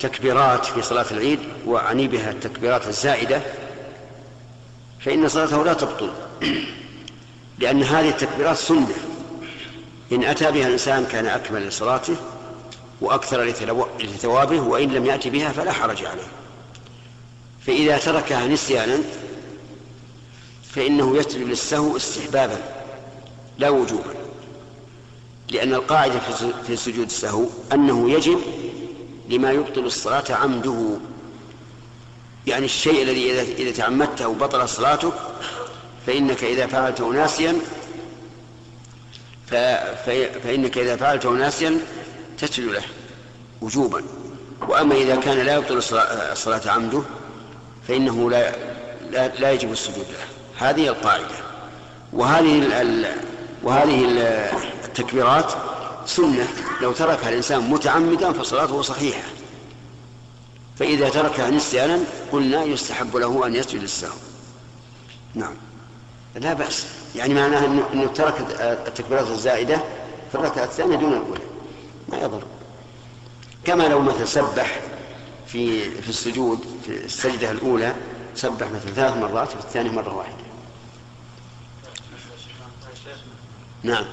تكبيرات في صلاة العيد وأعني بها التكبيرات الزائدة فإن صلاته لا تبطل لأن هذه التكبيرات سنة. إن أتى بها الإنسان كان أكمل لصلاته وأكثر لثوابه وإن لم يأتي بها فلا حرج عليه. فإذا تركها نسيانا فإنه يسجد للسهو استحبابا لا وجوبا. لأن القاعدة في سجود السهو أنه يجب لما يبطل الصلاة عمده. يعني الشيء الذي إذا تعمدته بطل صلاتك فإنك إذا فعلته ناسيا فإنك إذا فعلته ناسيا تسجد له وجوبا. وأما إذا كان لا يبطل الصلاة عمده فإنه لا لا, يجب السجود له. هذه القاعدة. وهذه وهذه التكبيرات سنة. لو تركها الإنسان متعمدا فصلاته صحيحة. فإذا تركها نسيانا قلنا يستحب له أن يسجد السهو. نعم. لا بأس. يعني معناها أنه ترك التكبيرات الزائدة في الركعة الثانية دون الأولى. ما يضر. كما لو مثل سبح في في السجود في السجدة الأولى سبح مثل ثلاث مرات في الثانية مرة واحدة. نعم.